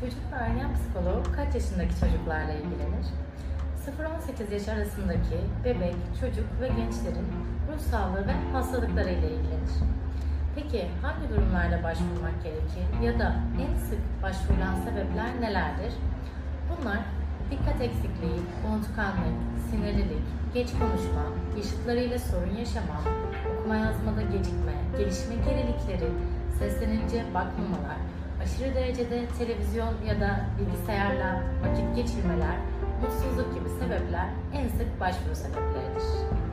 Çocuk ve ergen psikoloğu kaç yaşındaki çocuklarla ilgilenir? 0-18 yaş arasındaki bebek, çocuk ve gençlerin ruh sağlığı ve hastalıkları ile ilgilenir. Peki hangi durumlarda başvurmak gerekir ya da en sık başvurulan sebepler nelerdir? Bunlar dikkat eksikliği, unutkanlık, sinirlilik, geç konuşma, yaşıtlarıyla sorun yaşama, okuma yazmada gecikme, gelişme gerilikleri, seslenince bakmamalar, aşırı derecede televizyon ya da bilgisayarla vakit geçirmeler, mutsuzluk gibi sebepler en sık başvuru sebepleridir.